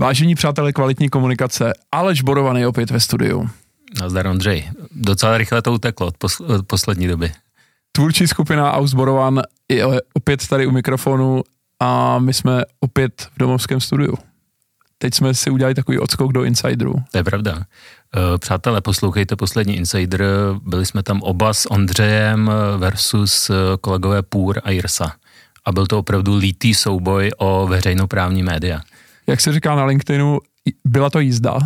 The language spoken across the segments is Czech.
Vážení přátelé kvalitní komunikace, Aleš Borovaný opět ve studiu. Nazdar Ondřej. Docela rychle to uteklo od, posl- od poslední doby. Tvůrčí skupina Ausborovan je opět tady u mikrofonu a my jsme opět v domovském studiu. Teď jsme si udělali takový odskok do Insideru. To je pravda. Eh, přátelé, poslouchejte poslední Insider. Byli jsme tam oba s Ondřejem versus eh, kolegové Půr a Jirsa. A byl to opravdu lítý souboj o veřejnoprávní média. Jak se říká na LinkedInu, byla to jízda.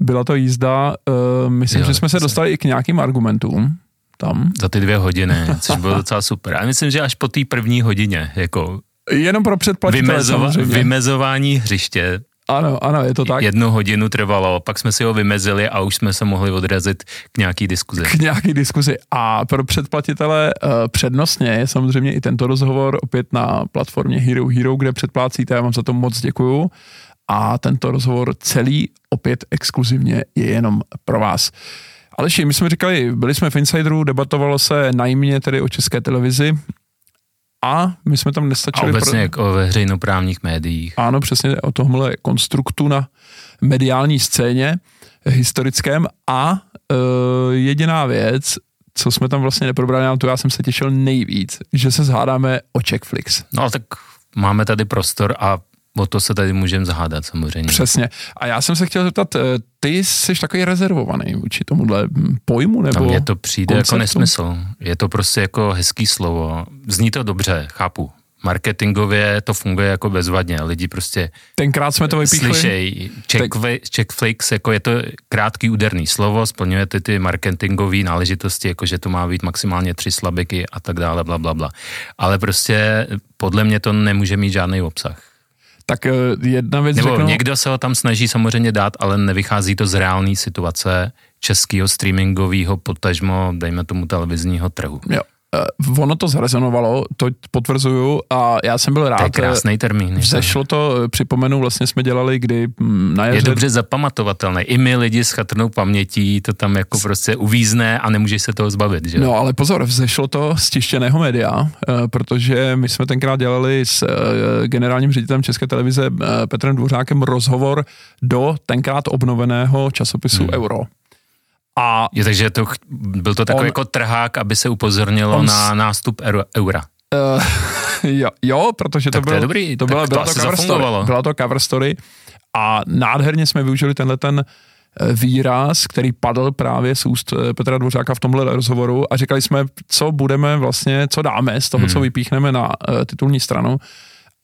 Byla to jízda. Uh, myslím, jo, že jsme se dostali i k nějakým argumentům tam. Za ty dvě hodiny, což bylo docela super. A myslím, že až po té první hodině, jako Jenom pro předplatitele Vymezova- Vymezování hřiště, ano, ano, je to tak. Jednu hodinu trvalo, pak jsme si ho vymezili a už jsme se mohli odrazit k nějaký diskuzi. K nějaký diskuzi. A pro předplatitele uh, přednostně je samozřejmě i tento rozhovor opět na platformě Hero Hero, kde předplácíte, já vám za to moc děkuju. A tento rozhovor celý opět exkluzivně je jenom pro vás. Aleši, my jsme říkali, byli jsme v Insideru, debatovalo se najmě tedy o české televizi, a my jsme tam nestačili... A obecně pro... o veřejnoprávních médiích. Ano, přesně o tomhle konstruktu na mediální scéně historickém a e, jediná věc, co jsme tam vlastně neprobrali, na to já jsem se těšil nejvíc, že se zhádáme o Checkflix. No tak máme tady prostor a O to se tady můžeme zahádat samozřejmě. Přesně. A já jsem se chtěl zeptat, eh, ty jsi takový rezervovaný vůči tomuhle pojmu? Nebo mně to přijde jako konceptu? jako nesmysl. Je to prostě jako hezký slovo. Zní to dobře, chápu. Marketingově to funguje jako bezvadně. Lidi prostě Tenkrát jsme to vypíchli. Slyšej, checkflix, jako je to krátký úderný slovo, splňuje ty, ty marketingové náležitosti, jako že to má být maximálně tři slabiky a tak dále, bla, bla, bla. Ale prostě podle mě to nemůže mít žádný obsah. Tak eh, jedna věc Nebo řeknu... někdo se ho tam snaží samozřejmě dát, ale nevychází to z reálné situace českého streamingového, potažmo, dejme tomu televizního trhu. Jo. Uh, ono to zrezonovalo, to potvrzuju a já jsem byl rád. To je krásný termín. Vzešlo to, eh, připomenu, vlastně jsme dělali, kdy mm, na jaře... Je dobře zapamatovatelné. I my lidi s chatrnou pamětí to tam jako prostě uvízne a nemůžeš se toho zbavit. Že? No ale pozor, vzešlo to z tištěného média, protože my jsme tenkrát dělali s generálním ředitelem České televize Petrem Dvořákem rozhovor do tenkrát obnoveného časopisu hmm. Euro. A je, takže to, byl to takový on, jako trhák, aby se upozornilo on, na nástup eura. Uh, jo, jo, protože to, bylo, to, bylo, dobrý, to, bylo, byla, to, cover story, byla to cover story. A nádherně jsme využili tenhle ten eh, výraz, který padl právě z úst eh, Petra Dvořáka v tomhle rozhovoru a říkali jsme, co budeme vlastně, co dáme z toho, hmm. co vypíchneme na uh, titulní stranu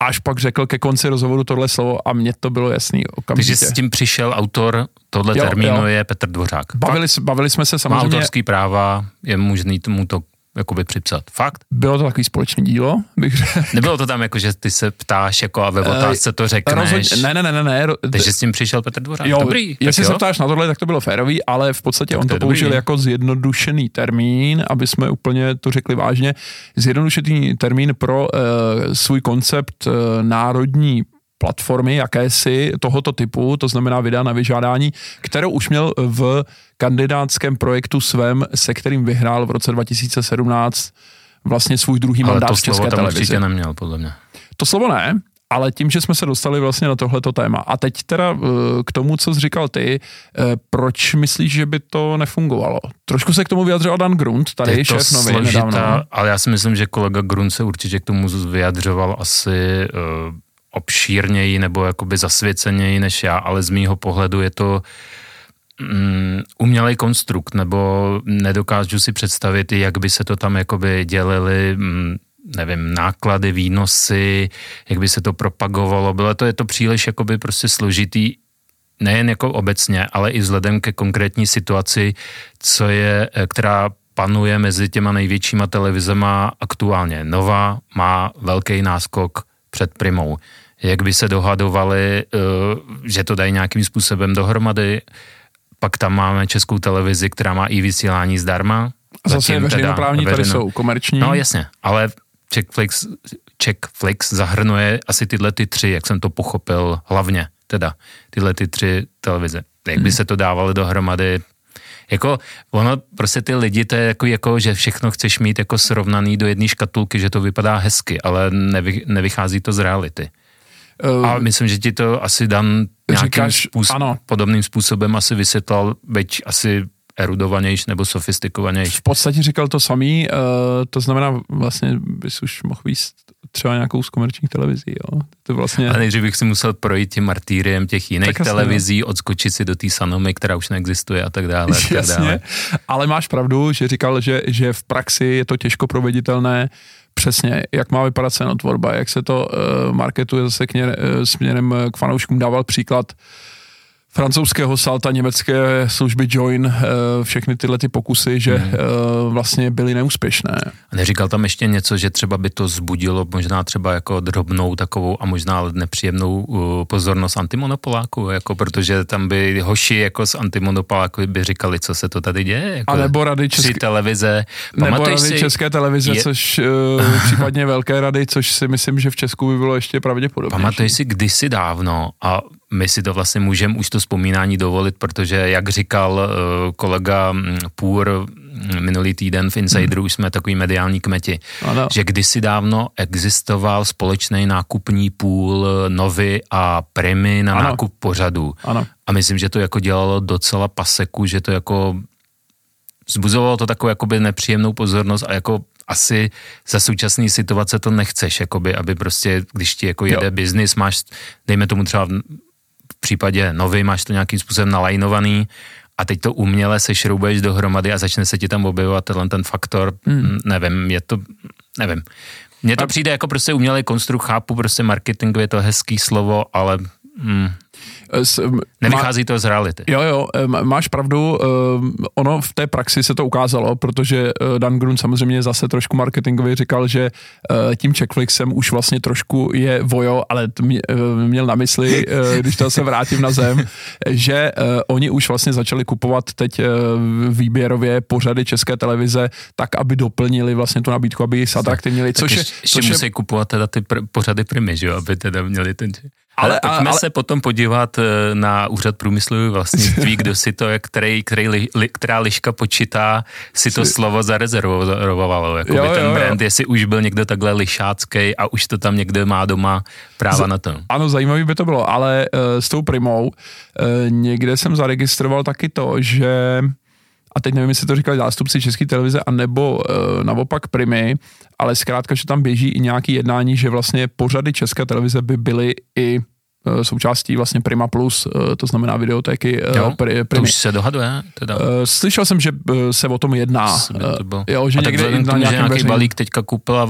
až pak řekl ke konci rozhovoru tohle slovo a mně to bylo jasný okamžitě. Takže s tím přišel autor tohle jo, termínu jo. je Petr Dvořák. Bavili, bavili jsme se samozřejmě... Má autorský práva, je možný tomu to jakoby připsat. Fakt? Bylo to takový společný dílo, bych řekl. Nebylo to tam jako, že ty se ptáš jako a ve eh, otázce to řekneš. Rozhodně, ne, ne, ne, ne, ne. Takže s tím přišel Petr Dvořák. Jo, dobrý. Jestli se ptáš na tohle, tak to bylo férový, ale v podstatě tak on to, to použil dobrý. jako zjednodušený termín, aby jsme úplně to řekli vážně. Zjednodušený termín pro uh, svůj koncept uh, národní platformy jakési tohoto typu, to znamená videa na vyžádání, kterou už měl v kandidátském projektu svém, se kterým vyhrál v roce 2017 vlastně svůj druhý ale mandát v České tam televizi. určitě neměl, podle mě. To slovo ne, ale tím, že jsme se dostali vlastně na tohleto téma. A teď teda eh, k tomu, co jsi říkal ty, eh, proč myslíš, že by to nefungovalo? Trošku se k tomu vyjadřoval Dan Grunt, tady je šéf nový nedávno. ale já si myslím, že kolega Grunt se určitě k tomu vyjadřoval asi uh, obšírněji nebo jakoby zasvěceněji než já, ale z mýho pohledu je to mm, umělej konstrukt, nebo nedokážu si představit, jak by se to tam jakoby dělili, mm, nevím, náklady, výnosy, jak by se to propagovalo. Bylo to, je to příliš jakoby prostě složitý, nejen jako obecně, ale i vzhledem ke konkrétní situaci, co je, která panuje mezi těma největšíma televizema aktuálně. Nova má velký náskok před primou jak by se dohadovali, eh, že to dají nějakým způsobem dohromady. Pak tam máme českou televizi, která má i vysílání zdarma. A zase veřejnoprávní tady jsou komerční. No jasně, ale Checkflix, Checkflix zahrnuje asi tyhle ty tři, jak jsem to pochopil, hlavně teda tyhle ty tři televize. Jak by hmm. se to dávalo dohromady, jako ono, prostě ty lidi, to je jako, jako, že všechno chceš mít jako srovnaný do jedné škatulky, že to vypadá hezky, ale nevy, nevychází to z reality. Uh, a myslím, že ti to asi Dan nějakým říkáš, způsob, ano. podobným způsobem asi vysvětlal, byť asi erudovanější nebo sofistikovanější. V podstatě říkal to samý, uh, to znamená vlastně bys už mohl víc třeba nějakou z komerčních televizí, jo. To vlastně... A nejdřív bych si musel projít tím martýriem těch jiných tak televizí, jo. odskočit si do té Sanomy, která už neexistuje a tak dále. A tak Jasně, dále. ale máš pravdu, že říkal, že, že v praxi je to těžko proveditelné, přesně, jak má vypadat cenotvorba, jak se to uh, marketuje zase k ně, uh, směrem k fanouškům. Dával příklad uh, francouzského salta, německé služby Join, eh, všechny tyhle ty pokusy, že hmm. vlastně byly neúspěšné. A neříkal tam ještě něco, že třeba by to zbudilo možná třeba jako drobnou takovou a možná nepříjemnou pozornost antimonopoláku, jako protože tam by hoši jako z antimonopoláku by říkali, co se to tady děje. Jako a nebo rady české televize. Nebo rady si, české televize, je... což případně velké rady, což si myslím, že v Česku by bylo ještě pravděpodobně. Pamatuj si kdysi dávno a my si to vlastně můžeme už to vzpomínání dovolit, protože jak říkal uh, kolega mm, Půr mm, minulý týden v Insideru, hmm. už jsme takový mediální kmeti, ano. že kdysi dávno existoval společný nákupní půl eh, Novy a Primy na ano. nákup pořadu. Ano. A myslím, že to jako dělalo docela paseku, že to jako zbuzovalo to takovou jakoby nepříjemnou pozornost a jako asi za současné situace to nechceš, jakoby, aby prostě, když ti jako jede biznis, máš, dejme tomu třeba případě nový máš to nějakým způsobem nalajnovaný a teď to uměle se šroubuješ dohromady a začne se ti tam objevovat tenhle ten faktor, hmm. nevím, je to, nevím. Mně to a... přijde jako prostě umělý konstrukt, chápu prostě marketing, je to hezký slovo, ale hmm, s, Nevychází to z reality. Jo, jo, máš pravdu, ono v té praxi se to ukázalo, protože eh, Dan Grun samozřejmě zase trošku marketingově říkal, že eh, tím Checkflixem už vlastně trošku je vojo, ale eh, měl na mysli, když to se vrátím na zem, že oni už vlastně začali kupovat teď výběrově pořady České televize tak, aby doplnili vlastně tu nabídku, aby se atraktivnili, což je... Což musí je... kupovat teda ty pr- pořady primy, že jo, aby teda měli ten... Ale, ale pojďme ale, se potom podívat eh, na úřad průmyslového vlastnictví, kdo si to, který, který, li, která liška počítá, si to slovo zarezervovalo, jako jo, ten jo, brand, jo. jestli už byl někdo takhle lišácký a už to tam někde má doma práva Z, na to. Ano, zajímavý by to bylo, ale uh, s tou primou uh, někde jsem zaregistroval taky to, že a teď nevím, jestli to říkali zástupci České televize, anebo uh, naopak Primy, ale zkrátka, že tam běží i nějaký jednání, že vlastně pořady České televize by byly i součástí vlastně Prima Plus, uh, to znamená videotéky uh, jo, Primy. To už se dohaduje? Teda. Slyšel jsem, že se o tom jedná. Uh, jo, že a někde tak na nějaký veřejný... balík teďka koupila,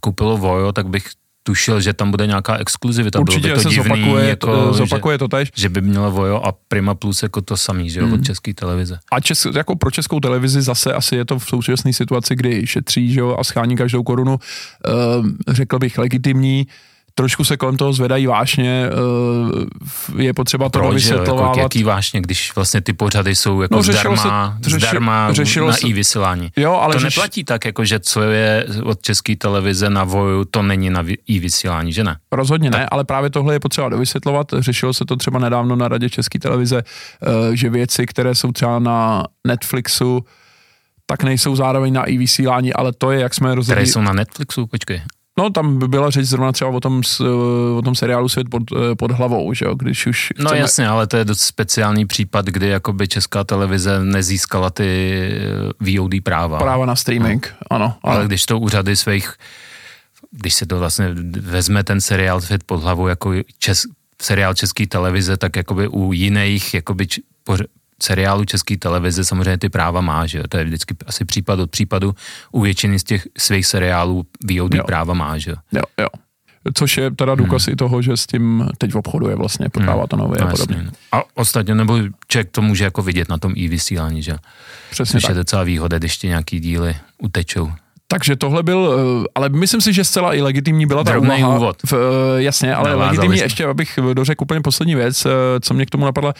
koupilo Vojo, tak bych tušil, že tam bude nějaká exkluzivita. Určitě Bylo by to se divný, zopakuje, jako, to, zopakuje že, to tež. Že by měla Vojo a Prima Plus jako to samý, že jo, mm. od české televize. A čes, jako pro českou televizi zase asi je to v současné situaci, kdy šetří, že jo, a schání každou korunu, řekl bych legitimní, trošku se kolem toho zvedají vášně, eh, je potřeba to vysvětlovat. Jako jaký vášně, když vlastně ty pořady jsou jako no, zdarma, se, řeši, zdarma na se, i vysílání. Jo, ale to řeš... neplatí tak, jako že co je od české televize na voju, to není na i vysílání, že ne? Rozhodně tak. ne, ale právě tohle je potřeba dovysvětlovat. Řešilo se to třeba nedávno na radě české televize, eh, že věci, které jsou třeba na Netflixu, tak nejsou zároveň na i vysílání, ale to je, jak jsme rozhodli. Které jsou na Netflixu, počkej. No, tam by byla řeč zrovna třeba o tom, o tom seriálu Svět pod, pod hlavou, že jo, když už no, chceme... No jasně, ale to je dost speciální případ, kdy jakoby česká televize nezískala ty eh, VOD práva. Práva na streaming, no. ano, ano. Ale když to úřady svých, když se to vlastně vezme ten seriál Svět pod hlavou jako čes, seriál české televize, tak jakoby u jiných jakoby seriálu české televize samozřejmě ty práva má, že to je vždycky asi případ od případu. U většiny z těch svých seriálů VOD jo. práva má, že jo. Jo, Což je teda důkaz hmm. i toho, že s tím teď v obchodu je vlastně, prodává to nové no, a podobně. Jasně. A ostatně, nebo člověk to může jako vidět na tom i vysílání, že? Přesně Což tak. je docela výhoda, když ti nějaký díly utečou. Takže tohle byl, eh, ale myslím si, že zcela i legitimní byla ta Drobný úvaha. úvod. V, eh, jasně, ale Navázali legitimní, ještě abych dořekl úplně poslední věc, eh, co mě k tomu napadla,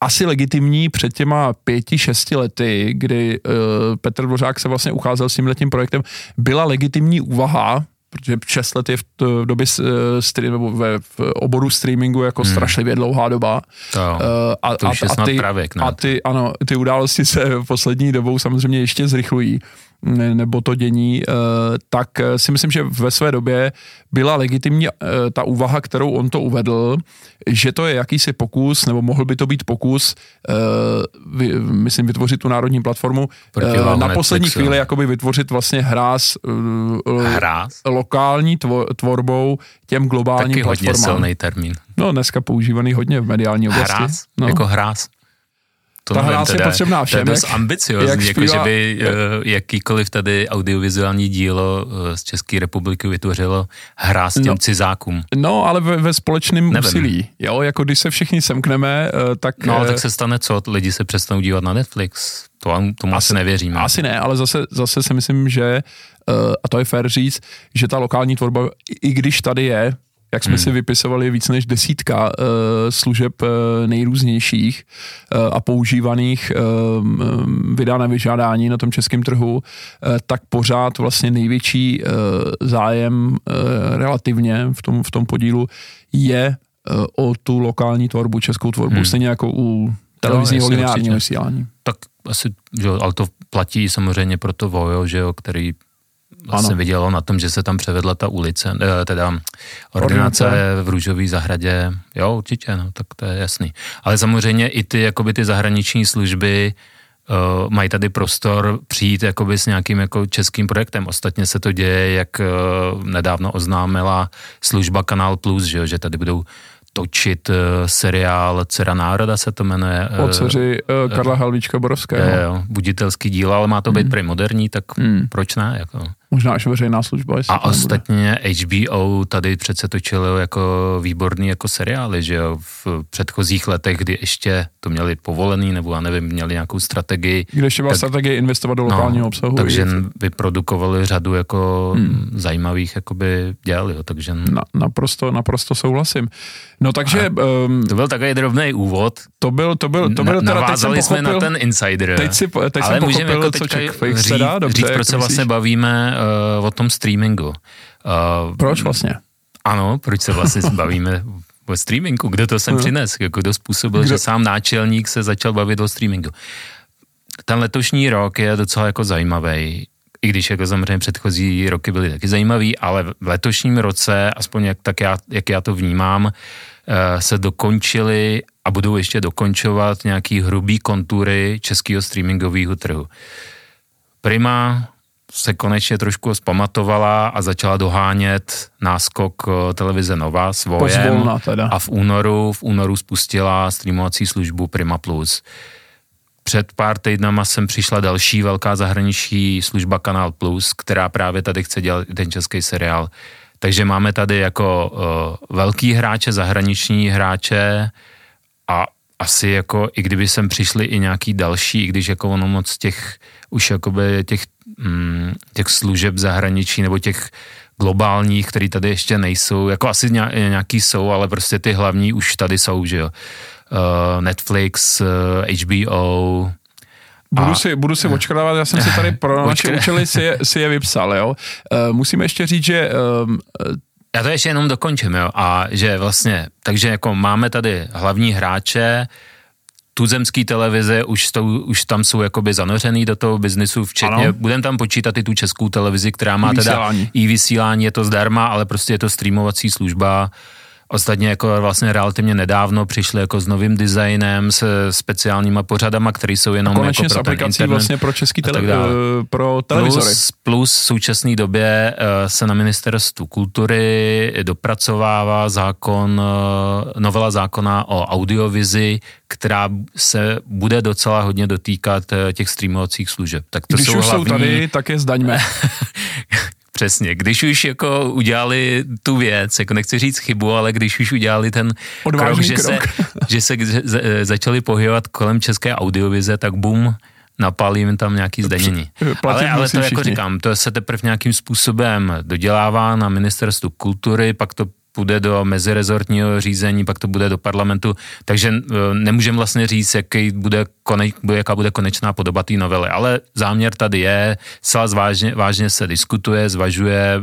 asi legitimní před těma pěti, šesti lety, kdy uh, Petr Dvořák se vlastně ucházel s tím letním projektem, byla legitimní úvaha, protože 6 let je v, t, v době uh, stream, nebo ve, v oboru streamingu jako hmm. strašlivě dlouhá doba. To, uh, a, to a, a, ty, pravěk, a ty, ano, ty události se v poslední dobou samozřejmě ještě zrychlují. Nebo to dění, eh, tak si myslím, že ve své době byla legitimní ta úvaha, kterou on to uvedl, že to je jakýsi pokus, nebo mohl by to být pokus, myslím, vytvořit tu národní platformu, na poslední Netflixu. chvíli jakoby vytvořit vlastně hráz, hráz? lokální tvorbou těm globálním Taky platformám. hodně silný termín. No, dneska používaný hodně v mediální oblasti. Hráz? No. Jako hráz? To ta hráz je potřebná všem. To je dost ambiciozní, jako že by uh, jakýkoliv tady audiovizuální dílo uh, z České republiky vytvořilo hráz těm no, cizákům. No, ale ve, ve společném Nevím. úsilí. Jo, jako když se všichni semkneme, uh, tak... No, ale tak se stane co? Lidi se přestanou dívat na Netflix. To, tomu asi, asi nevěříme. Asi ne, ale zase, zase si myslím, že, a to je fér říct, že ta lokální tvorba, i když tady je, jak jsme hmm. si vypisovali víc než desítka uh, služeb uh, nejrůznějších uh, a používaných uh, vydá na vyžádání na tom českém trhu, uh, tak pořád vlastně největší uh, zájem uh, relativně v tom, v tom podílu je uh, o tu lokální tvorbu, českou tvorbu, hmm. stejně jako u televizního no, lineárního vysílání. Tak asi, že, ale to platí samozřejmě pro to Vojo, že jo, který vlastně ano. vidělo na tom, že se tam převedla ta ulice, eh, teda ordinace, ordinace. v Růžové zahradě. Jo, určitě, no, tak to je jasný. Ale samozřejmě i ty, jakoby ty zahraniční služby uh, mají tady prostor přijít jakoby s nějakým jako českým projektem. Ostatně se to děje, jak uh, nedávno oznámila služba Kanál Plus, že, že tady budou točit uh, seriál Cera národa se to jmenuje. O dceři uh, Karla Halvíčka Borovského. Jo, jo, buditelský díl, ale má to být mm. moderní, tak mm. proč ne? Jako. Možná až veřejná služba. A ostatně bude. HBO tady přece točilo jako výborný jako seriály, že jo, v předchozích letech, kdy ještě to měli povolený, nebo já nevím, měli nějakou strategii. Kde ještě byla tak, strategie investovat do no, lokálního no, obsahu. Takže vyprodukovali řadu jako hmm. zajímavých jakoby děl, jo, takže... Na, naprosto, naprosto souhlasím. No takže... Um, to byl takový drobný úvod. To byl, to byl, to byl teda, Navázali jsme na ten insider. Teď, si, teď ale jsem pochopil, jako co Czech říct, dá, dobře, říct, proč se vlastně bavíme o tom streamingu. Uh, proč vlastně? Ano, proč se vlastně bavíme o streamingu? Kdo to sem no. přines? Jako kdo způsobil, kdo? že sám náčelník se začal bavit o streamingu? Ten letošní rok je docela jako zajímavý i když jako samozřejmě předchozí roky byly taky zajímavý, ale v letošním roce, aspoň jak, tak já, jak já to vnímám, eh, se dokončily a budou ještě dokončovat nějaký hrubý kontury českého streamingového trhu. Prima se konečně trošku zpamatovala a začala dohánět náskok eh, televize Nova s Vojem a v únoru, v únoru spustila streamovací službu Prima Plus. Před pár týdnama jsem přišla další velká zahraniční služba Kanál Plus, která právě tady chce dělat ten český seriál. Takže máme tady jako uh, velký hráče, zahraniční hráče a asi jako, i kdyby sem přišli i nějaký další, i když jako ono moc těch, už jakoby těch, mm, těch služeb zahraničí nebo těch globálních, který tady ještě nejsou, jako asi nějaký jsou, ale prostě ty hlavní už tady jsou, že jo. Uh, Netflix, uh, eh, HBO, Budu si, budu si očkrdávat, já jsem si tady pro naše účely si je, si je vypsal, jo. Uh, musíme ještě říct, že um, já to ještě jenom dokončím, jo, a že vlastně, takže jako máme tady hlavní hráče, tuzemský televize už, to, už tam jsou jakoby zanořený do toho biznisu, včetně, budeme tam počítat i tu českou televizi, která má teda i vysílání, je to zdarma, ale prostě je to streamovací služba, Ostatně jako vlastně relativně nedávno přišli jako s novým designem, s speciálníma pořadama, které jsou jenom a konečně jako pro s aplikací internet, vlastně pro český tele, eh, pro televizory. Plus, plus v současné době eh, se na ministerstvu kultury dopracovává zákon, eh, novela zákona o audiovizi, která se bude docela hodně dotýkat těch streamovacích služeb. Tak to Když jsou už hlavní... jsou tady, tak je zdaňme. Přesně, když už jako udělali tu věc, jako nechci říct chybu, ale když už udělali ten krok, že, krok. Se, že se začali pohybovat kolem české audiovize, tak bum, napalím tam nějaký zdanění. Ale, ale to jako říkám, to se teprve nějakým způsobem dodělává na ministerstvu kultury, pak to půjde do mezirezortního řízení, pak to bude do parlamentu, takže e, nemůžeme vlastně říct, jaký bude jaká bude konečná podoba té novely, ale záměr tady je, celá vážně, vážně se diskutuje, zvažuje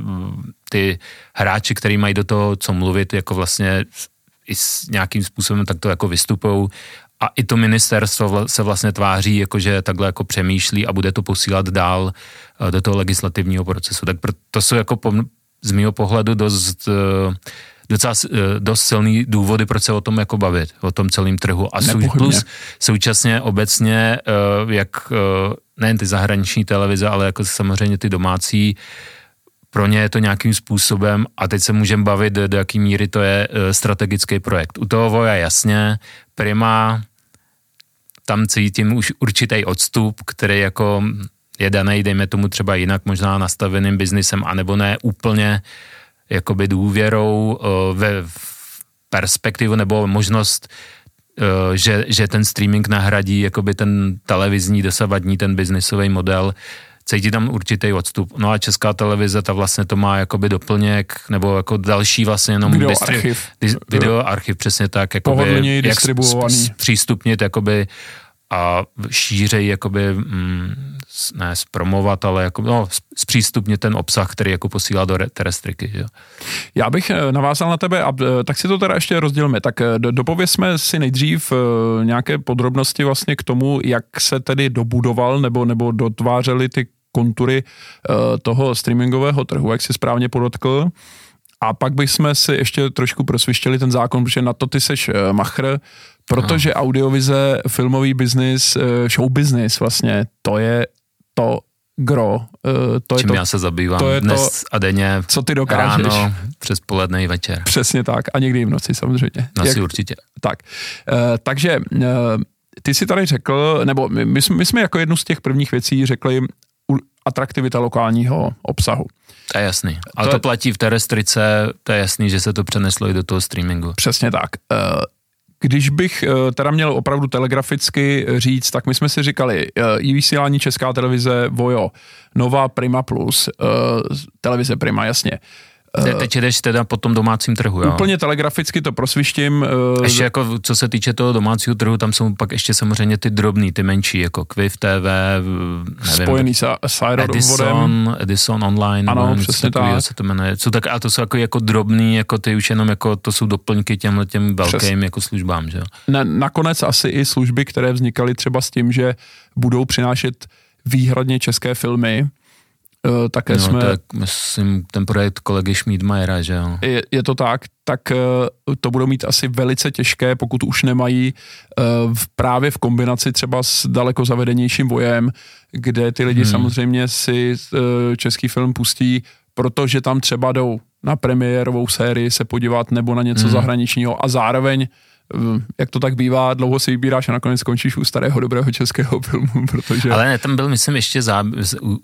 ty hráči, který mají do toho co mluvit, jako vlastně i s nějakým způsobem takto jako vystupují. A i to ministerstvo se vlastně tváří, jakože takhle jako přemýšlí a bude to posílat dál eh, do toho legislativního procesu. Tak to jsou jako z mého pohledu dost eh, docela dost silný důvody, proč se o tom jako bavit, o tom celém trhu. A sou, plus současně obecně, jak nejen ty zahraniční televize, ale jako samozřejmě ty domácí, pro ně je to nějakým způsobem, a teď se můžeme bavit, do jaký míry to je strategický projekt. U toho Voja jasně, Prima, tam cítím už určitý odstup, který jako je daný, dejme tomu třeba jinak možná nastaveným biznisem, anebo ne úplně jakoby důvěrou e, ve perspektivu nebo možnost e, že, že ten streaming nahradí jakoby ten televizní dosavadní, ten biznisový model, cítí tam určitý odstup. No a česká televize, ta vlastně to má jakoby doplněk, nebo jako další vlastně jenom video distri- archiv. Di- video archiv, přesně tak, jakoby, jak distribuovaný. přístupnit jakoby a šířej jakoby, mm, ne zpromovat, ale jako, no, zpřístupně ten obsah, který jako posílá do terestriky. Že? Já bych eh, navázal na tebe, a eh, tak si to teda ještě rozdělíme. Tak eh, dopověsme si nejdřív nějaké podrobnosti vlastně k tomu, jak se tedy dobudoval nebo, nebo dotvářely ty kontury toho streamingového trhu, jak si správně podotkl. A pak bychom si ještě trošku prosvištěli ten zákon, protože na to ty seš machr, protože Aha. audiovize, filmový biznis, show business vlastně, to je to gro. Uh, to Čím to, já se zabývám to je dnes to, a denně, co ty dokážeš. ráno, přes poledne i večer. Přesně tak a někdy i v noci samozřejmě. Noci Jak, určitě. Tak, uh, takže uh, ty si tady řekl, nebo my, my, jsme, my jsme jako jednu z těch prvních věcí řekli atraktivita lokálního obsahu. To je jasný. Ale to, to platí v terestrice, to je jasný, že se to přeneslo i do toho streamingu. Přesně tak. Když bych eh, teda měl opravdu telegraficky říct, tak my jsme si říkali, eh, i vysílání Česká televize Vojo, Nová Prima Plus, eh, televize Prima, jasně, Te, teď jdeš teda po tom domácím trhu, jo? Úplně telegraficky to prosvištím. Uh, ještě jako, co se týče toho domácího trhu, tam jsou pak ještě samozřejmě ty drobný, ty menší, jako Quiv TV, nevím, Spojený s, s Edison, Edison Online, ano, nevím, přesně tak. se to jmenuje. Co tak, a to jsou jako, jako drobný, jako ty už jenom jako, to jsou doplňky těmhle těm velkým Přes. jako službám, že jo? Na, nakonec asi i služby, které vznikaly třeba s tím, že budou přinášet výhradně české filmy, také no, jsme... Tak, myslím, ten projekt kolegy Schmidmajera, že jo? Je, je to tak, tak uh, to budou mít asi velice těžké, pokud už nemají uh, v, právě v kombinaci třeba s daleko zavedenějším vojem, kde ty lidi hmm. samozřejmě si uh, český film pustí, protože tam třeba jdou na premiérovou sérii se podívat nebo na něco hmm. zahraničního a zároveň Eh, jak to tak bývá, dlouho si vybíráš a nakonec skončíš u starého dobrého českého filmu, protože... Ale ne, tam byl, myslím, ještě zá,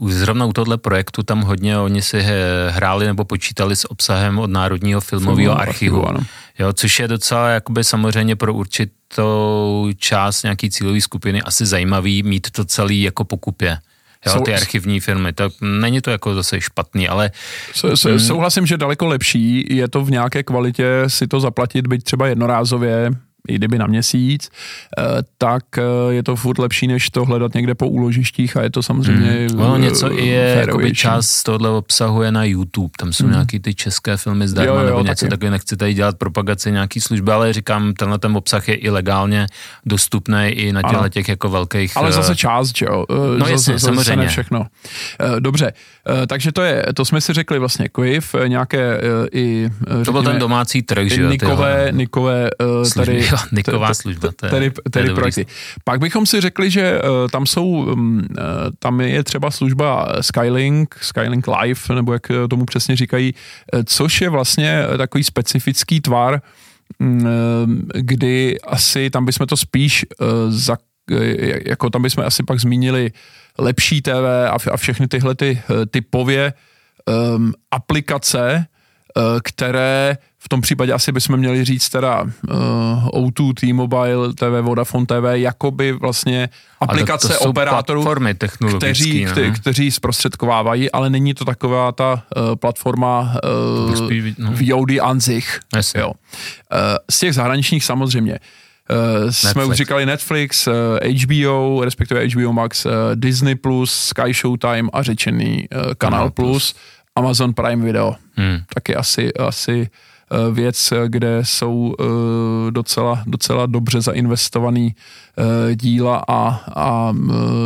zrovna u tohle projektu, tam hodně oni si hráli nebo počítali s obsahem od Národního filmového archivu. archivu jo, což je docela jakoby samozřejmě pro určitou část nějaký cílové skupiny asi zajímavý mít to celý jako pokupě jo, ty archivní filmy, tak není to jako zase špatný, ale... Mm. Souhlasím, že daleko lepší je to v nějaké kvalitě si to zaplatit, byť třeba jednorázově, i kdyby na měsíc, eh, tak eh, je to furt lepší, než to hledat někde po úložištích a je to samozřejmě mm. Ono něco i je, jakoby část tohle obsahuje na YouTube, tam jsou mm. nějaký ty české filmy zdarma, jo, jo, nebo něco takové, nechci tady dělat propagaci nějaký služby, ale říkám, tenhle ten obsah je i legálně dostupný i na těchto těch jako velkých... Ale zase část, že jo? No zase, jasně, zase samozřejmě. všechno. Dobře, takže to je, to jsme si řekli vlastně Quiv, nějaké i... To byl ten domácí trh, že jo? Nikové, Nikové tady Jo, Niková služba. To je, tedy, tedy projekty. Pak bychom si řekli, že uh, tam jsou, um, tam je třeba služba Skylink, Skylink Live, nebo jak tomu přesně říkají, což je vlastně takový specifický tvar, um, kdy asi tam bychom to spíš za, jako tam bychom asi pak zmínili lepší TV a, a všechny tyhle ty typově um, aplikace, které v tom případě asi bychom měli říct teda uh, O2, T-Mobile, TV, Vodafone TV, jakoby vlastně aplikace to, to operátorů, kteří, kte, kteří zprostředkovávají, ale není to taková ta uh, platforma uh, no. VOD an sich. Jo. Uh, z těch zahraničních samozřejmě. Uh, jsme už říkali Netflix, uh, HBO, respektive HBO Max, uh, Disney+, Plus, Sky Showtime a řečený uh, Kanal Plus, Plus, Amazon Prime Video. Hmm. Taky asi, asi věc, kde jsou docela, docela dobře zainvestovaný díla a, a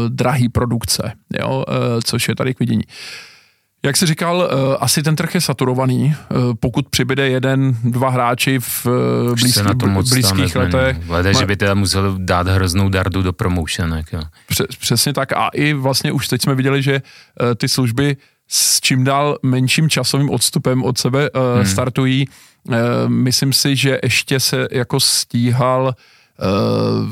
drahý produkce, jo, což je tady k vidění. Jak jsi říkal, eh, asi ten trh je saturovaný. Eh, pokud přibyde jeden, dva hráči v eh, blízký, blízkých letech. Hlede, že by teda musel dát hroznou dardu do promotionek. Jo. Přesně tak. A i vlastně už teď jsme viděli, že ty služby s čím dál menším časovým odstupem od sebe hmm. startují. Myslím si, že ještě se jako stíhal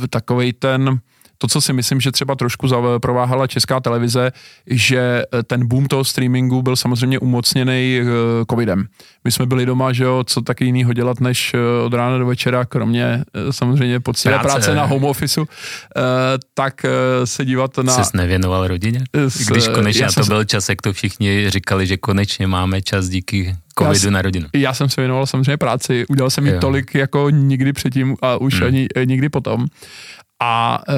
takovej ten to, co si myslím, že třeba trošku prováhala česká televize, že eh, ten boom toho streamingu byl samozřejmě umocněný eh, covidem. My jsme byli doma, že jo, co taky jinýho dělat, než eh, od rána do večera, kromě samozřejmě poctivé práce, práce na home officeu, tak se dívat na... Jsi nevěnoval rodině? S, Když konečně to byl čas, jak to všichni říkali, že konečně máme čas díky covidu já, na rodinu. Já jsem se věnoval samozřejmě práci, udělal jsem ji tolik jako nikdy předtím a už hmm. ani nikdy potom. A e,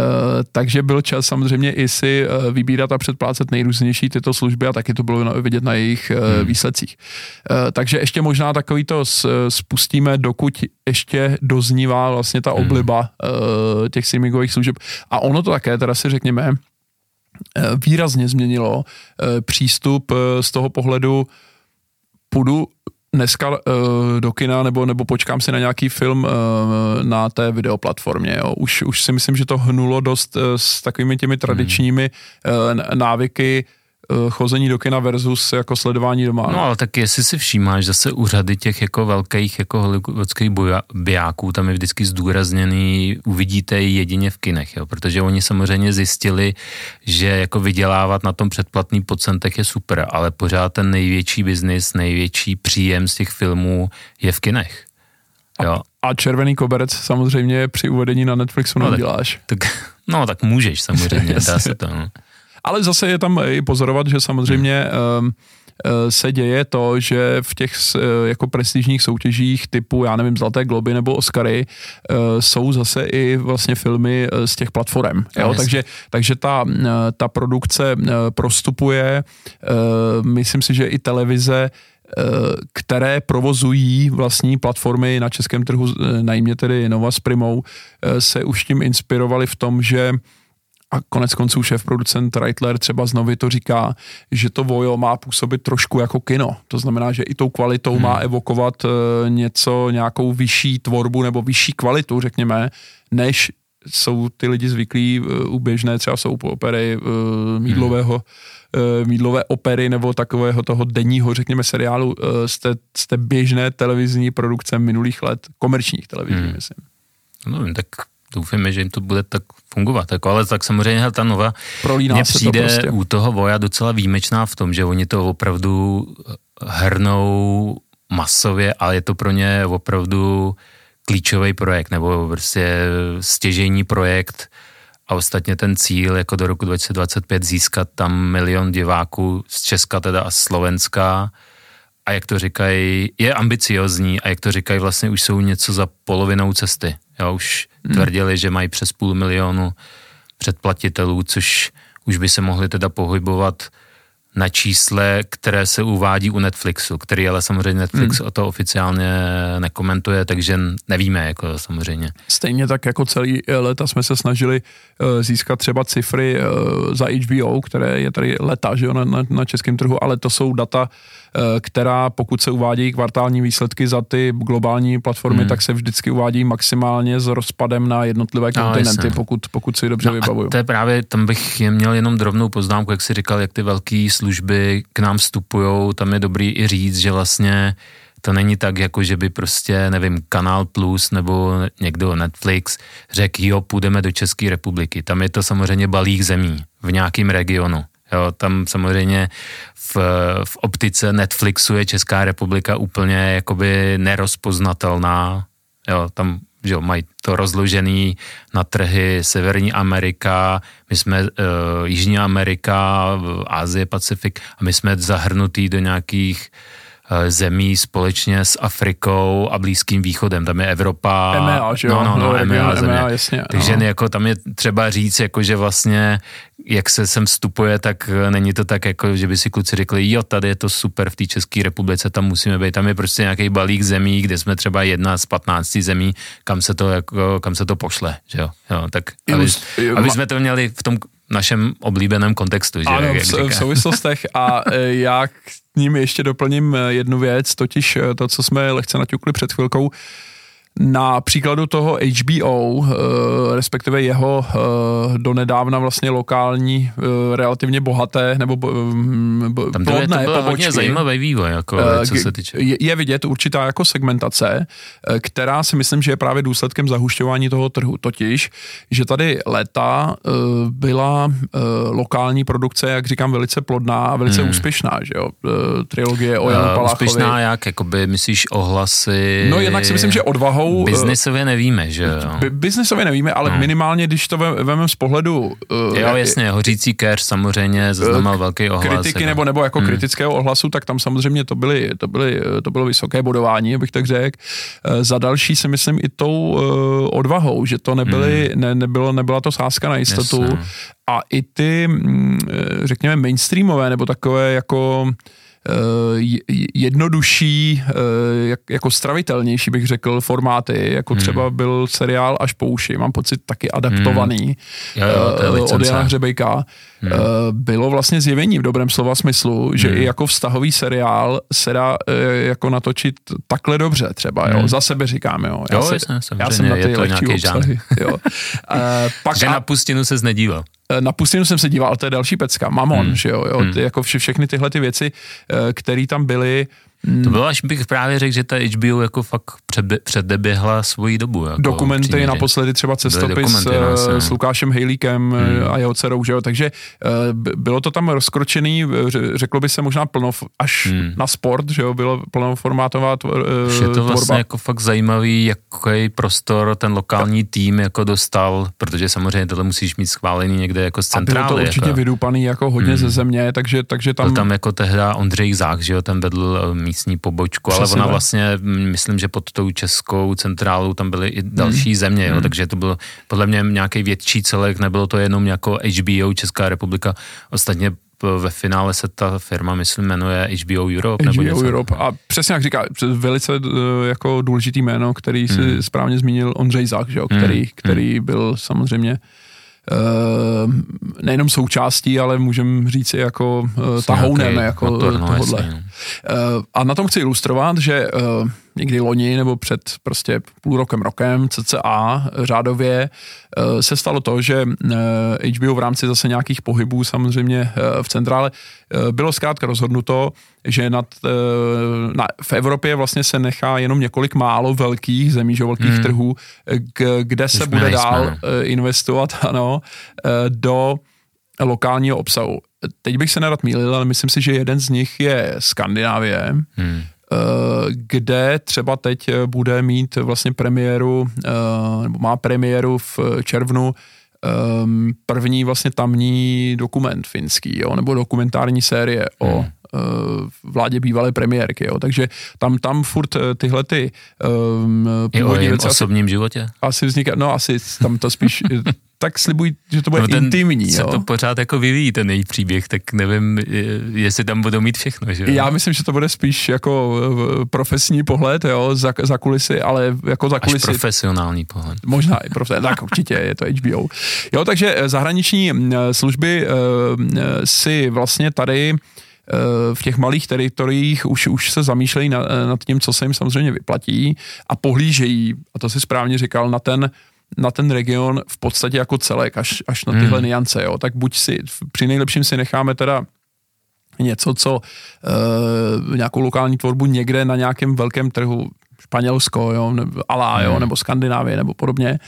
takže byl čas samozřejmě i si e, vybírat a předplácet nejrůznější tyto služby a taky to bylo vidět na jejich e, hmm. výsledcích. E, takže ještě možná takový to s, spustíme, dokud ještě doznívá vlastně ta hmm. obliba e, těch streamingových služeb. A ono to také, teda si řekněme, e, výrazně změnilo e, přístup e, z toho pohledu půjdu dneska uh, do kina nebo, nebo počkám si na nějaký film uh, na té videoplatformě. Jo. Už, už si myslím, že to hnulo dost uh, s takovými těmi tradičními uh, návyky Eh, chození do kina versus jako sledování doma. No ale tak jestli si všímáš zase u řady těch jako velkých jako hollywoodských bijáků, tam je vždycky zdůrazněný, uvidíte ji jedině v kinech, jo, protože oni samozřejmě zjistili, že jako vydělávat na tom předplatný procentech je super, ale pořád ten největší biznis, největší příjem z těch filmů je v kinech. Jo. A, a červený koberec samozřejmě při uvedení na Netflixu no, neděláš. Tak, tak, no tak můžeš samozřejmě, dá se to. No. Ale zase je tam i pozorovat, že samozřejmě um, se děje to, že v těch eh, jako prestižních soutěžích typu, já nevím, Zlaté globy nebo Oscary jsou zase i vlastně filmy z těch platform. Jo? takže, takže ta, ta produkce prostupuje, myslím si, že i televize které provozují vlastní platformy na českém trhu, najmě tedy Nova s Primou, se už tím inspirovali v tom, že a konec konců šéf producent Reitler třeba znovu to říká, že to Vojo má působit trošku jako kino. To znamená, že i tou kvalitou hmm. má evokovat uh, něco, nějakou vyšší tvorbu nebo vyšší kvalitu, řekněme, než jsou ty lidi zvyklí uh, u běžné třeba jsou opery mídlového hmm. mídlové opery nebo takového toho denního, řekněme, seriálu z té, z té běžné televizní produkce minulých let, komerčních televizí, hmm. myslím. No, tak doufáme, že jim to bude tak fungovat. Jako, ale tak samozřejmě ta nova Prolíná mně přijde to prostě. u toho Voja docela výjimečná v tom, že oni to opravdu hrnou masově, ale je to pro ně opravdu klíčový projekt, nebo prostě stěžení projekt a ostatně ten cíl jako do roku 2025 získat tam milion diváků z Česka teda a Slovenska a jak to říkají, je ambiciozní a jak to říkají, vlastně už jsou něco za polovinou cesty. Jo, už hmm. tvrdili, že mají přes půl milionu předplatitelů, což už by se mohli teda pohybovat na čísle, které se uvádí u Netflixu, který ale samozřejmě Netflix hmm. o to oficiálně nekomentuje, takže nevíme, jako samozřejmě. Stejně tak jako celý leta jsme se snažili uh, získat třeba cifry uh, za HBO, které je tady leta, že jo, na, na, na českém trhu, ale to jsou data, Eh, která pokud se uvádějí kvartální výsledky za ty globální platformy, hmm. tak se vždycky uvádí maximálně s rozpadem na jednotlivé no, kontinenty, no, pokud, pokud si dobře no vybavuju. to je právě, tam bych měl jenom drobnou poznámku, jak si říkal, jak ty velké služby k nám vstupují, tam je dobrý i říct, že vlastně to není tak, jako že by prostě, nevím, Kanál Plus nebo někdo Netflix řekl, jo, půjdeme do České republiky. Tam je to samozřejmě balík zemí v nějakém regionu. Jo, tam samozřejmě v, v optice Netflixu je Česká republika úplně jakoby nerozpoznatelná. Jo, tam že jo, mají to rozložený na trhy Severní Amerika, my jsme uh, Jižní Amerika, Ázie, Pacifik a my jsme zahrnutý do nějakých Eh, zemí společně s Afrikou a Blízkým východem. Tam je Evropa. EMEA, že jo? No, no, no, EMEA, země. EMEA jasně. Takže no. jako tam je třeba říct, jako že vlastně jak se sem vstupuje, tak není to tak, jako, že by si kluci řekli, jo, tady je to super v té České republice, tam musíme být. Tam je prostě nějaký balík zemí, kde jsme třeba jedna z 15 zemí, kam se to, jako, kam se to pošle. Že jo? Jo, tak aby, aby jsme to měli v tom našem oblíbeném kontextu. Že? Ano, jak v, v souvislostech a e, já k ním ještě doplním e, jednu věc, totiž e, to, co jsme lehce naťukli před chvilkou, na příkladu toho HBO, eh, respektive jeho eh, donedávna vlastně lokální, eh, relativně bohaté nebo Tam plodné to, to byl hodně zajímavý vývoj, jako, co se týče. Je vidět určitá jako segmentace, která si myslím, že je právě důsledkem zahušťování toho trhu. Totiž, že tady léta byla lokální produkce, jak říkám, velice plodná a velice hmm. úspěšná, že jo? Trilogie o Janu Paláchovi. Úspěšná jak? Jakoby myslíš ohlasy? No jednak si myslím, že odvahou mohou... Eh, biznisově nevíme, že jo? Biznisově nevíme, ale no. minimálně, když to vememe z pohledu... Uh, jo, jasně, hořící cash samozřejmě zaznamenal uh, velký ohlas. Kritiky jako. nebo, nebo jako hmm. kritického ohlasu, tak tam samozřejmě to, byly, to, byly, to bylo vysoké bodování, abych tak řekl. Uh, za další si myslím i tou uh, odvahou, že to nebyly, hmm. ne, nebylo, nebyla to sázka na jistotu. Jasně. A i ty, mm, řekněme, mainstreamové nebo takové jako Eh, jednodušší, eh, jako stravitelnější bych řekl, formáty, jako hmm. třeba byl seriál Až po uši, mám pocit taky adaptovaný hmm. jo, jo, od Jana Hřebejka. Hmm. Bylo vlastně zjevení v dobrém slova smyslu, že hmm. i jako vztahový seriál se dá jako natočit takhle dobře třeba, jo. Hmm. Za sebe říkám, jo. Já, jo, se, jasně, já jsem na ty lehčí obsahy. Jo. pak že a, na pustinu se nedíval. Eh, na pustinu jsem se díval, ale to je další pecka. Mamon, hmm. že jo, jo hmm. ty, jako vše, všechny tyhle ty věci, eh, které tam byly, to bylo, až bych právě řekl, že ta HBO jako fakt přede, předeběhla svoji dobu. Jako dokumenty, přímě, naposledy třeba cestopis s, no, s Lukášem Hejlíkem hmm. a jeho dcerou, že jo, takže bylo to tam rozkročený, řeklo by se možná plno, až hmm. na sport, že jo, bylo plnoformátová tvor, Je to vlastně tvorba. jako fakt zajímavý, jaký prostor ten lokální tým jako dostal, protože samozřejmě tohle musíš mít schválený někde jako z centrály. A bylo to určitě jako. vydupaný jako hodně hmm. ze země, takže, takže tam... Byl tam jako tehda Ondřej Zák, že jo, ten vedl místní pobočku, Přesně ale ona tak. vlastně, myslím, že pod tou českou centrálou tam byly i další hmm. země, jo, hmm. takže to bylo podle mě nějaký větší celek, nebylo to jenom jako HBO Česká republika, ostatně ve finále se ta firma, myslím, jmenuje HBO Europe. HBO nebo něco. Europe a přesně jak říká, velice eh, jako důležitý jméno, který si hmm. správně zmínil Ondřej Zach, že jo, který, hmm. který byl samozřejmě nejenom součástí, ale můžeme říct i jako uh, tahounem jako motor, no, tohodle. Jasný. Uh, a na tom chci ilustrovat, že někdy loni nebo před prostě půl rokem, rokem, cca řádově, eh, se stalo to, že HBO eh, v rámci zase nějakých pohybů samozřejmě eh, v centrále bylo zkrátka rozhodnuto, že nad, na, v Evropě vlastně se nechá jenom několik málo velkých zemí, že velkých hmm. trhů, kde se bude dál investovat ano, do lokálního obsahu. Teď bych se nerad mýlil, ale myslím si, že jeden z nich je Skandinávie. Hmm kde třeba teď eh, bude mít vlastně premiéru, eh, nebo má premiéru v červnu ehm, první vlastně tamní dokument finský, jo, nebo dokumentární série o hmm vládě bývalé premiérky, jo. takže tam, tam furt tyhle ty um, původní věci... osobním životě? Asi vzniká, no asi tam to spíš tak slibují, že to bude no ten intimní. Se jo. to pořád jako vyvíjí, ten její příběh, tak nevím, jestli tam budou mít všechno. Že? Já myslím, že to bude spíš jako profesní pohled, jo, za, za kulisy, ale jako za kulisy. Až profesionální pohled. Možná i profesionální, tak určitě je to HBO. Jo, takže eh, zahraniční služby uh, si vlastně tady v těch malých teritoriích už, už se zamýšlejí nad, nad tím, co se jim samozřejmě vyplatí a pohlížejí, a to si správně říkal, na ten na ten region v podstatě jako celek, až, až na tyhle hmm. niance, jo. Tak buď si, při nejlepším si necháme teda něco, co e, nějakou lokální tvorbu někde na nějakém velkém trhu, Španělsko, jo, nebo Alá, hmm. jo, nebo Skandinávie, nebo podobně,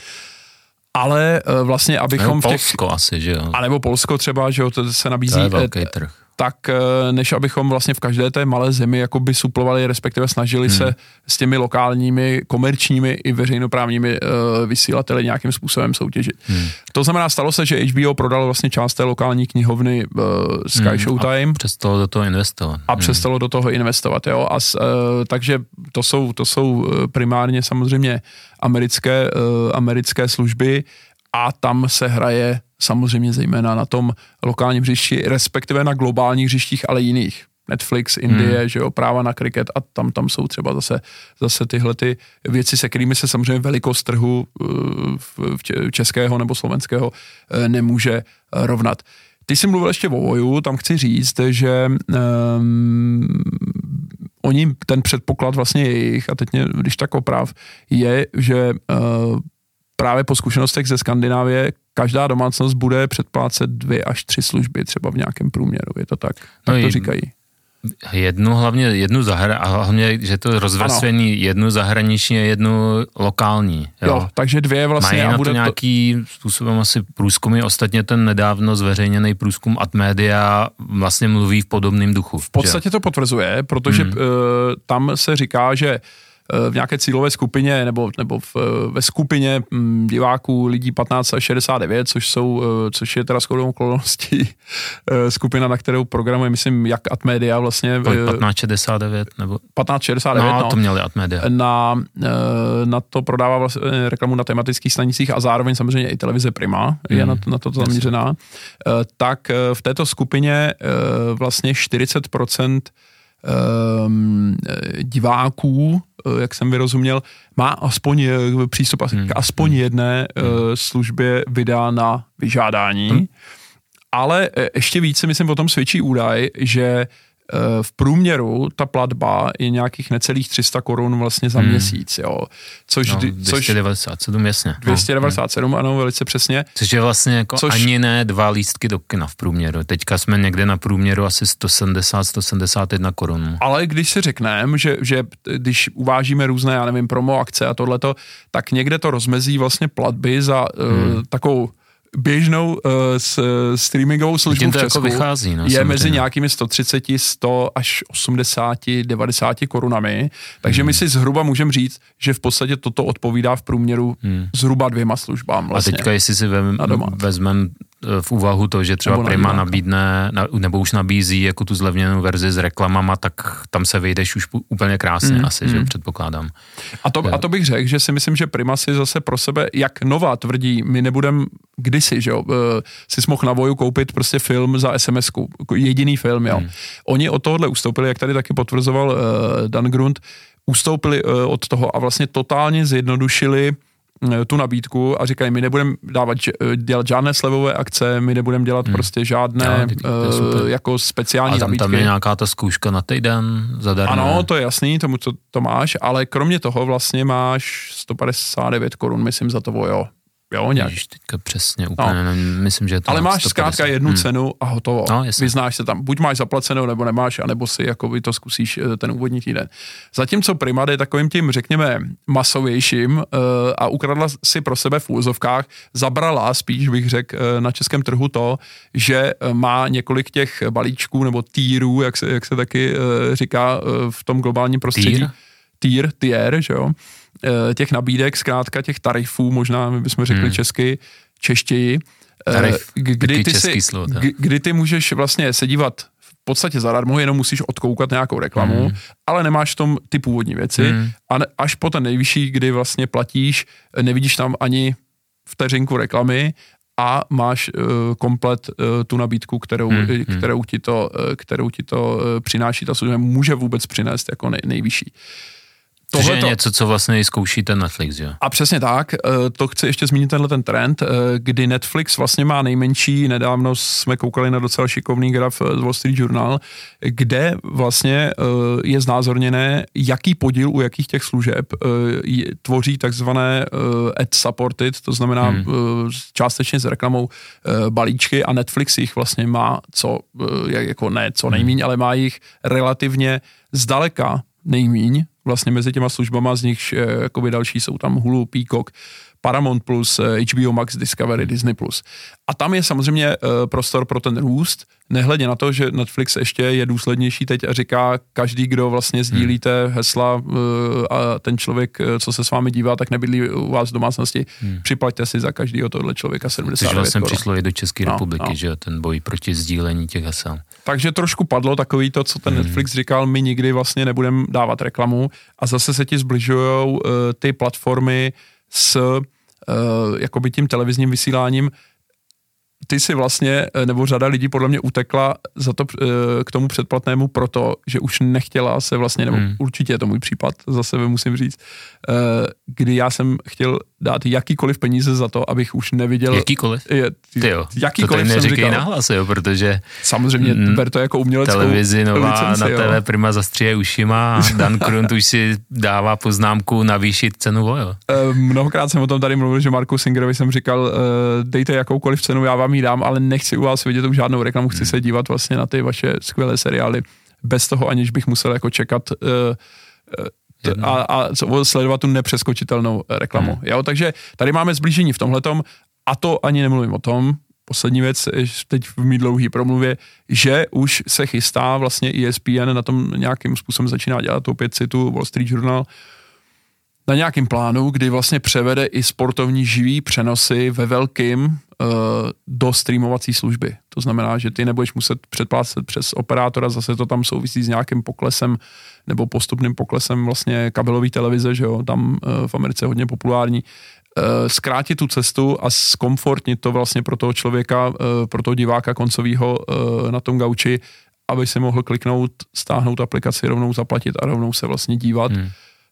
ale e, vlastně, abychom nebo Polsko v těch... asi, že jo. A nebo Polsko třeba, že jo, to se nabízí. To je velký trh tak eh, než abychom vlastně v každé té malé zemi jakoby suplovali, respektive snažili hmm. se s těmi lokálními, komerčními i veřejnoprávními uh, vysílateli nějakým způsobem soutěžit. Hmm. To znamená, stalo se, že HBO prodalo vlastně část té lokální knihovny uh, Sky hmm. Showtime. A přestalo do toho investovat. A hmm. přestalo do toho investovat, jo. A, uh, takže to jsou, to jsou primárně samozřejmě americké, uh, americké služby a tam se hraje samozřejmě zejména na tom lokálním hřišti, respektive na globálních hřištích, ale jiných. Netflix, Indie, hmm. že jo, práva na kriket a tam, tam jsou třeba zase, zase tyhle ty věci, se kterými se samozřejmě velikost trhu v českého nebo slovenského uh, nemůže rovnat. Ty jsi mluvil ještě o Voju, tam chci říct, že um, oni, ten předpoklad vlastně jejich, a teď mě, když tak oprav, je, že uh, právě po zkušenostech ze Skandinávie každá domácnost bude předplácet dvě až tři služby třeba v nějakém průměru. Je to tak? Tak no to říkají. Jednu hlavně, jednu zahra, a hlavně, že to rozvrstvení ano. jednu zahraniční a jednu lokální. Jo, jo takže dvě vlastně. Mají a bude to nějaký to... způsobem asi průzkumy, ostatně ten nedávno zveřejněný průzkum Admedia vlastně mluví v podobném duchu. V podstatě že? to potvrzuje, protože hmm. uh, tam se říká, že v nějaké cílové skupině nebo, nebo v, ve skupině mm, diváků lidí 15 až 69, což, jsou, eh, což je teda shodou okolností eh, skupina, na kterou programuje, myslím, jak Atmedia vlastně. 1569 nebo? 1569, no, no, to měli Atmedia. Na, eh, na to prodává vlastně reklamu na tematických stanicích a zároveň samozřejmě i televize Prima je na, hmm. na to zaměřená. Tak v této skupině vlastně 40% um, diváků, jak jsem vyrozuměl, má aspoň eh, přístup hmm. k aspoň hmm. jedné hmm. službě videa na vyžádání. Hmm. Ale ještě více, myslím, o tom svědčí údaj, že Eh, v průměru ta platba je nějakých necelých 300 korun vlastně za hmm. měsíc, jo. Což, no, 297, což, jasně. 297, no. ano, velice přesně. Což je vlastně jako což, ani ne dva lístky do kina v průměru. Teďka jsme někde na průměru asi 170, 171 korun. Ale když si řekneme, že, že když uvážíme různé, já nevím, promo akce a tohleto, tak někde to rozmezí vlastně platby za hmm. uh, takovou běžnou uh, s, streamingovou službu v jako Česku jako vychází, no, je mezi nějakými 130, 100 až 80, 90 korunami, takže hmm. my si zhruba můžeme říct, že v podstatě toto odpovídá v průměru hmm. zhruba dvěma službám. Vlastně, a teďka, jestli si vezmeme Eh, v úvahu to, že třeba Prima nabídne, nebo už nabízí jako tu zlevněnou verzi s reklamama, tak tam se vejdeš už úplně krásně mm, asi, mm. že předpokládám. A to, a to bych řekl, že si myslím, že Prima si zase pro sebe, jak nová tvrdí, my nebudeme kdysi, že jo, eh, si mohl na voju koupit prostě film za sms jediný film, jo. Mm. Oni od tohohle ustoupili, jak tady taky potvrzoval uh, Dan Grund, ustoupili uh, od toho a vlastně totálně zjednodušili Eh, tu nabídku a říkají, my nebudeme dávat, eh, dělat žádné slevové akce, my nebudeme dělat hmm. prostě žádné uh, jako speciální a tam, nabídky. tam je nějaká ta zkouška na týden zadarmo. Ano, to je jasný, tomu to, to máš, ale kromě toho vlastně máš 159 korun, myslím, za to vojo. Jo, nějak. Ježiš, teďka přesně úplně, no. nevím, myslím, že to Ale máš 150. zkrátka jednu hmm. cenu a hotovo. No, Vyznáš se tam, buď máš zaplacenou, nebo nemáš, anebo si jako by to zkusíš eh, ten úvodní týden. Zatímco Primad je takovým tím, řekněme, masovějším uh, a ukradla si pro sebe v úzovkách, zabrala spíš bych řekl uh, na českém trhu to, že má několik těch balíčků nebo týrů, jak se, jak se taky říká v tom globálním prostředí. Týr? Týr, tier, že jo Eh, těch nabídek, zkrátka těch tarifů, možná my bychom řekli hmm. česky, češtěji, eh, Tarif, kdy, ty si, slovo, kdy ty můžeš vlastně se dívat v podstatě zadarmo, jenom musíš odkoukat nějakou reklamu, hmm. ale nemáš v tom ty původní věci hmm. a až po ten nejvyšší, kdy vlastně platíš, nevidíš tam ani vteřinku reklamy a máš uh, komplet uh, tu nabídku, kterou, hmm, hmm. kterou ti to, uh, kterou ti to přináší ta služba, může vůbec přinést jako nej, nejvyšší. Uh, Tohle je něco, co vlastně zkouší ten Netflix, jo? A přesně tak, eh, to chci ještě zmínit tenhle ten trend, eh, kdy Netflix vlastně má nejmenší, nedávno jsme koukali na docela šikovný graf z Wall Street Journal, kde vlastně eh, je znázorněné, jaký podíl u jakých těch služeb tvoří takzvané ad supported, to znamená hmm. částečně s reklamou balíčky a Netflix jich vlastně má co, jako ne co nejmíň, hmm. ale má jich relativně zdaleka nejmíň vlastně mezi těma službama, z nich jakoby další jsou tam Hulu, Peacock, Paramount+, Plus, HBO Max, Discovery, Disney+. Plus. A tam je samozřejmě prostor pro ten růst, nehledě na to, že Netflix ještě je důslednější teď a říká, každý, kdo vlastně sdílíte hmm. hesla a ten člověk, co se s vámi dívá, tak nebydlí u vás v domácnosti, hmm. připlaťte si za každého tohle člověka 70 Což vlastně přišlo i do České no, republiky, no. že ten boj proti sdílení těch hesel. Takže trošku padlo takový to, co ten hmm. Netflix říkal, my nikdy vlastně nebudeme dávat reklamu a zase se ti zbližují uh, ty platformy s uh, jakoby tím televizním vysíláním, ty si vlastně, eh, nebo řada lidí podle mě utekla za to, eh, k tomu předplatnému proto, že už nechtěla se vlastně, nebo hmm. určitě je to můj případ, za sebe musím říct, eh, kdy já jsem chtěl dát jakýkoliv peníze za to, abych už neviděl. Jakýkoliv? Je, Ty jo, jakýkoliv to neříkej nahlas, jo, protože... Samozřejmě, mm, ber to jako uměleckou Televizi nová licenci, na TV Prima zastříje ušima a Dan Krunt už si dává poznámku navýšit cenu oil. Mnohokrát jsem o tom tady mluvil, že Marku Singerovi jsem říkal, dejte jakoukoliv cenu, já vám ji dám, ale nechci u vás vidět už žádnou reklamu, chci hmm. se dívat vlastně na ty vaše skvělé seriály bez toho, aniž bych musel jako čekat uh, a, a sledovat tu nepřeskočitelnou reklamu. Hmm. Jo, takže tady máme zblížení v tomhletom a to ani nemluvím o tom, poslední věc, teď v mý dlouhý promluvě, že už se chystá vlastně ESPN na tom nějakým způsobem začíná dělat, opět citu Wall Street Journal, na nějakým plánu, kdy vlastně převede i sportovní živý přenosy ve velkým do streamovací služby. To znamená, že ty nebudeš muset předplácet přes operátora, zase to tam souvisí s nějakým poklesem nebo postupným poklesem vlastně kabelové televize, že jo, tam uh, v Americe je hodně populární. Uh, zkrátit tu cestu a zkomfortnit to vlastně pro toho člověka, uh, pro toho diváka koncového uh, na tom gauči, aby si mohl kliknout, stáhnout aplikaci, rovnou zaplatit a rovnou se vlastně dívat. Hmm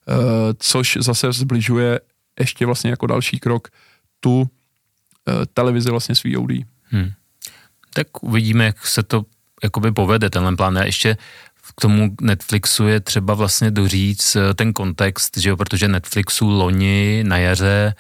Eh, což zase zbližuje ještě vlastně jako další krok tu eh, televizi vlastně s VOD. Hmm. Tak uvidíme, jak se to jakoby povede tenhle plán. A ještě k tomu Netflixu je třeba vlastně doříct eh, ten kontext, že jo, protože Netflixu loni na jaře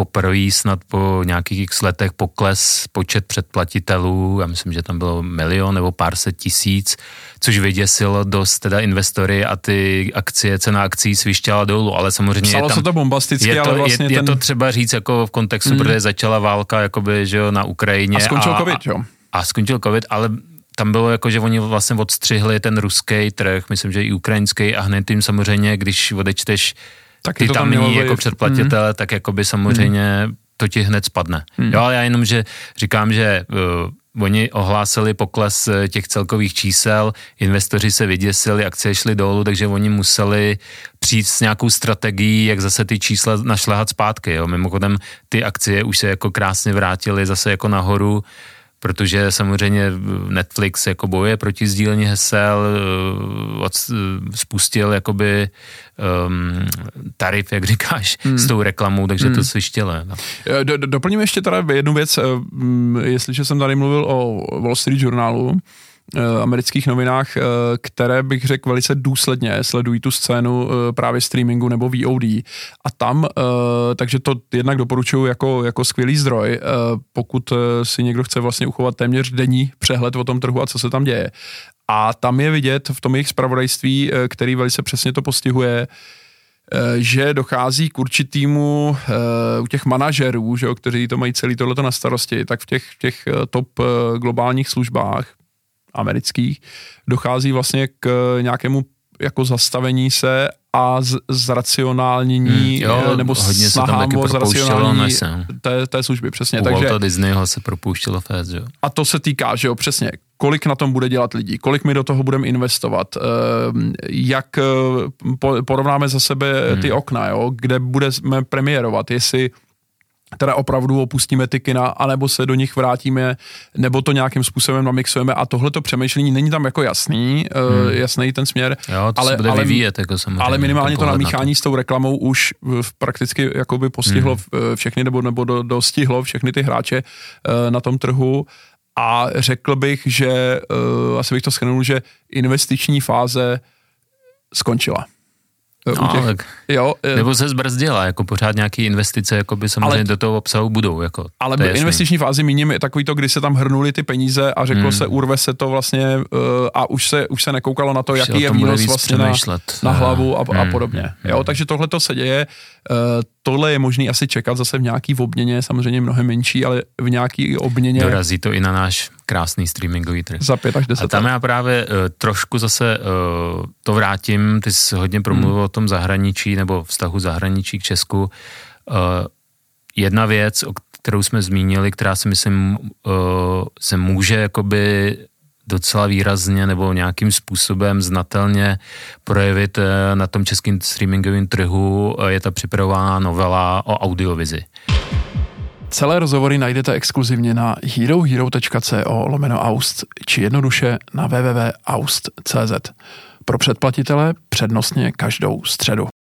poprvé snad po nějakých x letech pokles počet předplatitelů, já myslím, že tam bylo milion nebo pár set tisíc, což vyděsilo dost teda investory a ty akcie, cena akcí svištěla dolů, ale samozřejmě Psalo je tam, se to bombasticky, je to, ale vlastně je, ten... je to třeba říct jako v kontextu, mm. protože začala válka jakoby, že jo, na Ukrajině. A skončil a, covid, jo. A skončil covid, ale tam bylo jako, že oni vlastně odstřihli ten ruský trh, myslím, že i ukrajinský a hned tím samozřejmě, když odečteš tak ty to tam není jako předplatitele, mm. tak jako by samozřejmě mm. to ti hned spadne. Mm. Jo, ale já jenom, že říkám, že uh, oni ohlásili pokles uh, těch celkových čísel, investoři se vyděsili, akcie šly dolů, takže oni museli přijít s nějakou strategií, jak zase ty čísla našlehat zpátky. Jo. Mimochodem ty akcie už se jako krásně vrátily zase jako nahoru, protože samozřejmě Netflix jako boje proti sdílení hesel, eh, od, eh, spustil jakoby um, tarif, jak říkáš, hmm. s tou reklamou, takže hmm. to svištěle. No. Do, do, doplním ještě teda jednu věc, jestliže jsem tady mluvil o Wall Street Journalu, Eh, amerických novinách, eh, které bych řekl velice důsledně sledují tu scénu eh, právě streamingu nebo VOD. A tam, takže to jednak doporučuji jako, jako skvělý zdroj, pokud si někdo chce vlastně uchovat téměř denní přehled o tom trhu a co se tam děje. A tam je vidět v tom jejich spravodajství, který velice přesně to postihuje, že dochází k určitýmu u těch manažerů, že jo, kteří to mají celý tohleto na starosti, tak v těch, těch top globálních službách amerických, dochází vlastně k nějakému jako zastavení se a z, zracionálnění hmm, jo, nebo hodně snahám o zracionální té, té služby, přesně. U Takže, Walta Disneyho se propouštělo fest, jo. A to se týká, že jo, přesně, kolik na tom bude dělat lidí, kolik my do toho budeme investovat, ehm, jak eh, porovnáme za sebe ty hmm. okna, jo, kde budeme premiérovat, jestli teda opravdu opustíme ty kina, anebo se do nich vrátíme, nebo to nějakým způsobem namixujeme a tohle to přemýšlení není tam jako jasný, eh, hmm. jasný ten směr. Jo, to ale, se ale, vyvíjet, jako samozřejmě. Ale minimálně to namíchání to. s tou reklamou už prakticky jakoby postihlo hmm. Eh, všechny, nebo, nebo do, dostihlo všechny ty hráče na tom trhu a řekl bych, že asi bych to schrnul, že investiční fáze skončila. No, těch, tak, jo, eh, nebo se zbrzdila, jako pořád nějaké investice jako by samozřejmě ale, do toho obsahu budou. Jako, ale v investiční fázi míním takový to, kdy se tam hrnuli ty peníze a řeklo hmm. se, urve se to vlastně uh, a už se, už se nekoukalo na to, už jaký je výnos vlastně na, na hlavu a, hmm. a podobně. Jo, hmm. takže tohle to se děje. Tohle je možný asi čekat zase v nějaký obměně, samozřejmě mnohem menší, ale v nějaký obměně. Dorazí to i na náš krásný streamingový trh. Za pět až deset. A tam já právě uh, trošku zase uh, to vrátím, ty jsi hodně promluvil hmm. o tom zahraničí nebo vztahu zahraničí k Česku. Uh, jedna věc, o kterou jsme zmínili, která si myslím uh, se může jakoby docela výrazně nebo nějakým způsobem znatelně projevit eh, na tom českým streamingovém trhu, eh, je ta připravovaná novela o audiovizi. Celé rozhovory najdete exkluzivně na herohero.co lomeno aust či jednoduše na www.aust.cz. Pro předplatitele přednostně každou středu.